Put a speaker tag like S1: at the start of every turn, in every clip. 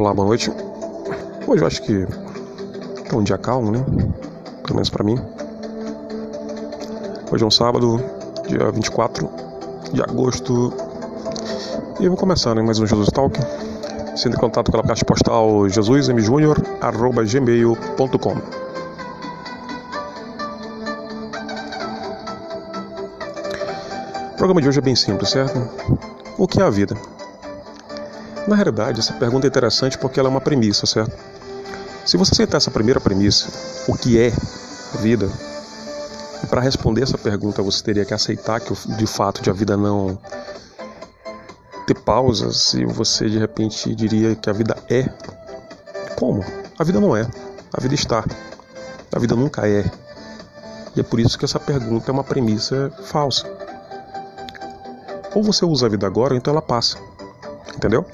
S1: Olá, boa noite. Hoje eu acho que é um dia calmo, né? Pelo menos pra mim. Hoje é um sábado, dia 24 de agosto. E eu vou começar, né? Mais um Jesus Talk. Sendo em contato pela caixa postal jesusmjunior.gmail.com O programa de hoje é bem simples, certo? O que é a vida? Na realidade, essa pergunta é interessante porque ela é uma premissa, certo? Se você aceitar essa primeira premissa, o que é a vida, e para responder essa pergunta você teria que aceitar que de fato a vida não ter pausas e você de repente diria que a vida é. Como? A vida não é. A vida está. A vida nunca é. E é por isso que essa pergunta é uma premissa falsa. Ou você usa a vida agora, ou então ela passa. Entendeu?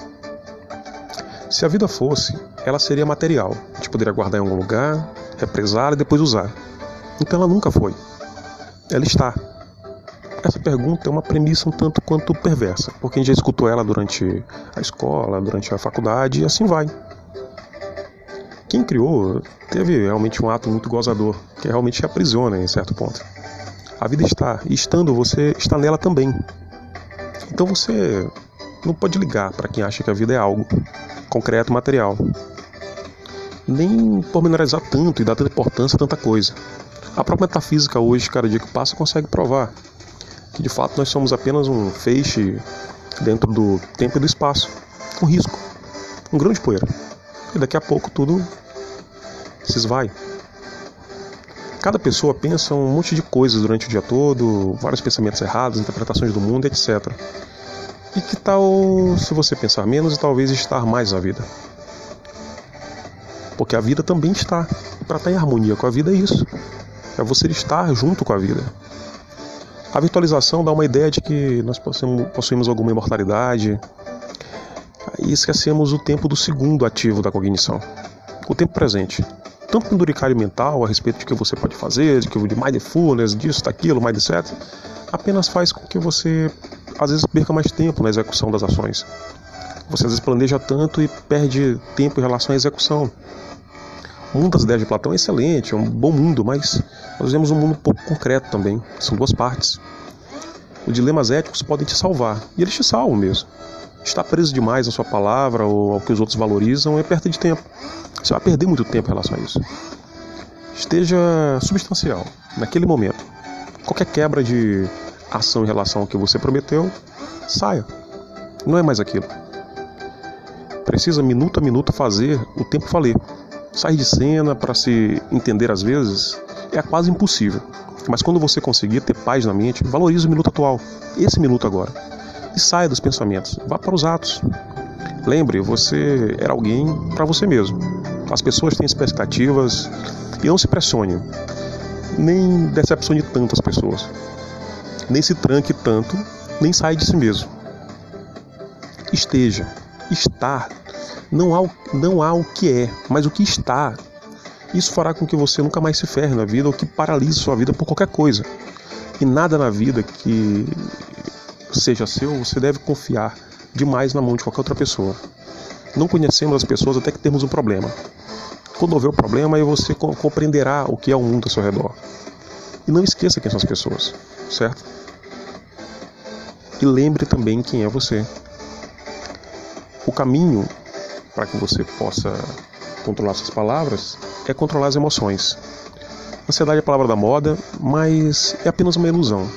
S1: Se a vida fosse, ela seria material. A gente poderia guardar em algum lugar, represar e depois usar. Então ela nunca foi. Ela está. Essa pergunta é uma premissa um tanto quanto perversa, porque gente já escutou ela durante a escola, durante a faculdade e assim vai. Quem criou teve realmente um ato muito gozador, que realmente aprisiona em certo ponto. A vida está, e estando você está nela também. Então você não pode ligar para quem acha que a vida é algo concreto, material. Nem pormenorizar tanto e dar tanta importância a tanta coisa. A própria metafísica hoje, cada dia que passa, consegue provar que de fato nós somos apenas um feixe dentro do tempo e do espaço, um risco, um grão de poeira. E daqui a pouco tudo se esvai. Cada pessoa pensa um monte de coisas durante o dia todo, vários pensamentos errados, interpretações do mundo, etc. E que tal se você pensar menos e talvez estar mais na vida? Porque a vida também está. Para estar em harmonia com a vida é isso. É você estar junto com a vida. A virtualização dá uma ideia de que nós possuímos alguma imortalidade e esquecemos o tempo do segundo ativo da cognição, o tempo presente. Tanto penduricário mental a respeito de que você pode fazer, de que de mindfulness, disso, daquilo, mindset, apenas faz com que você às vezes perca mais tempo na execução das ações. Você às vezes planeja tanto e perde tempo em relação à execução. O mundo das ideias de Platão é excelente, é um bom mundo, mas nós vemos um mundo pouco concreto também. São duas partes. Os dilemas éticos podem te salvar, e eles te salvam mesmo. Estar preso demais na sua palavra ou ao que os outros valorizam é perda de tempo. Você vai perder muito tempo em relação a isso. Esteja substancial, naquele momento. Qualquer quebra de ação em relação ao que você prometeu, saia. Não é mais aquilo. Precisa minuto a minuto fazer o tempo valer. Sair de cena para se entender às vezes é quase impossível. Mas quando você conseguir ter paz na mente, valorize o minuto atual, esse minuto agora. E saia dos pensamentos, vá para os atos. Lembre, você era alguém para você mesmo. As pessoas têm expectativas e não se pressione, nem decepcione tanto as pessoas nem se tranque tanto, nem saia de si mesmo. Esteja, estar, não há, não há o que é, mas o que está. Isso fará com que você nunca mais se ferre na vida ou que paralise sua vida por qualquer coisa. E nada na vida que seja seu, você deve confiar demais na mão de qualquer outra pessoa. Não conhecemos as pessoas até que temos um problema. Quando houver o problema, aí você compreenderá o que é o mundo ao seu redor. E não esqueça quem são as pessoas, certo? E lembre também quem é você. O caminho para que você possa controlar suas palavras é controlar as emoções. Ansiedade é a palavra da moda, mas é apenas uma ilusão,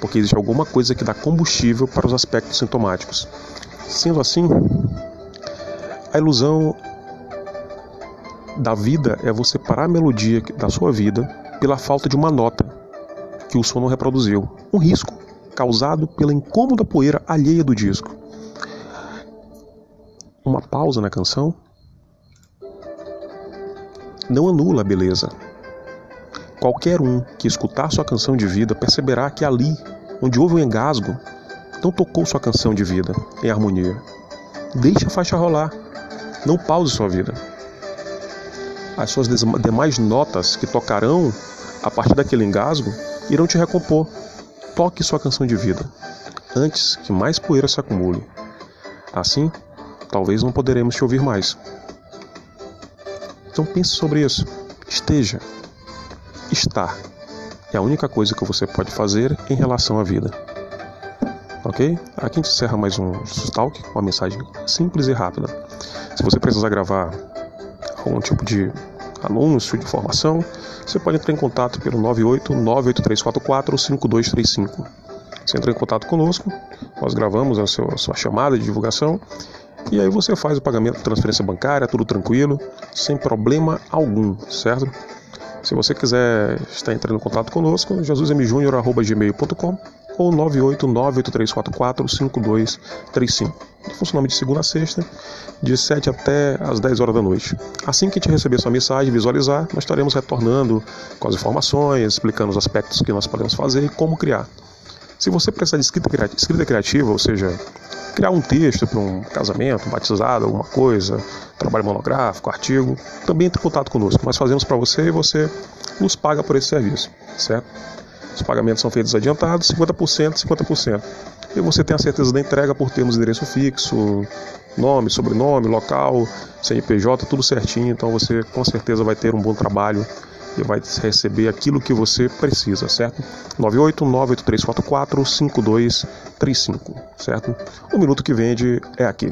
S1: porque existe alguma coisa que dá combustível para os aspectos sintomáticos. Sendo assim, a ilusão da vida é você parar a melodia da sua vida pela falta de uma nota que o som não reproduziu. Um risco causado pela incômoda poeira alheia do disco. Uma pausa na canção não anula a beleza. Qualquer um que escutar sua canção de vida perceberá que ali, onde houve um engasgo, não tocou sua canção de vida em harmonia. Deixe a faixa rolar. Não pause sua vida. As suas demais notas que tocarão a partir daquele engasgo irão te recompor. Toque sua canção de vida, antes que mais poeira se acumule. Assim, talvez não poderemos te ouvir mais. Então pense sobre isso. Esteja. Estar é a única coisa que você pode fazer em relação à vida. Ok? Aqui a gente encerra mais um Talk, uma mensagem simples e rápida. Se você precisar gravar algum tipo de anúncio, de informação, você pode entrar em contato pelo 98 98344 5235. Você entra em contato conosco, nós gravamos a sua, a sua chamada de divulgação e aí você faz o pagamento, transferência bancária, tudo tranquilo, sem problema algum, certo? Se você quiser estar entrando em contato conosco, jesusmjunior.gmail.com ou 98983445235. Funciona de segunda a sexta, de 7 até as 10 horas da noite. Assim que a gente receber sua mensagem, visualizar, nós estaremos retornando com as informações, explicando os aspectos que nós podemos fazer e como criar. Se você precisar de escrita, escrita criativa, ou seja, criar um texto para um casamento, um batizado, alguma coisa, trabalho monográfico, artigo, também entre em contato conosco. Nós fazemos para você e você nos paga por esse serviço, certo? Os pagamentos são feitos adiantados, 50%, 50%. E você tem a certeza da entrega por termos endereço fixo, nome, sobrenome, local, CNPJ, tudo certinho. Então você com certeza vai ter um bom trabalho e vai receber aquilo que você precisa, certo? 98983445235, certo? O minuto que vende é aqui.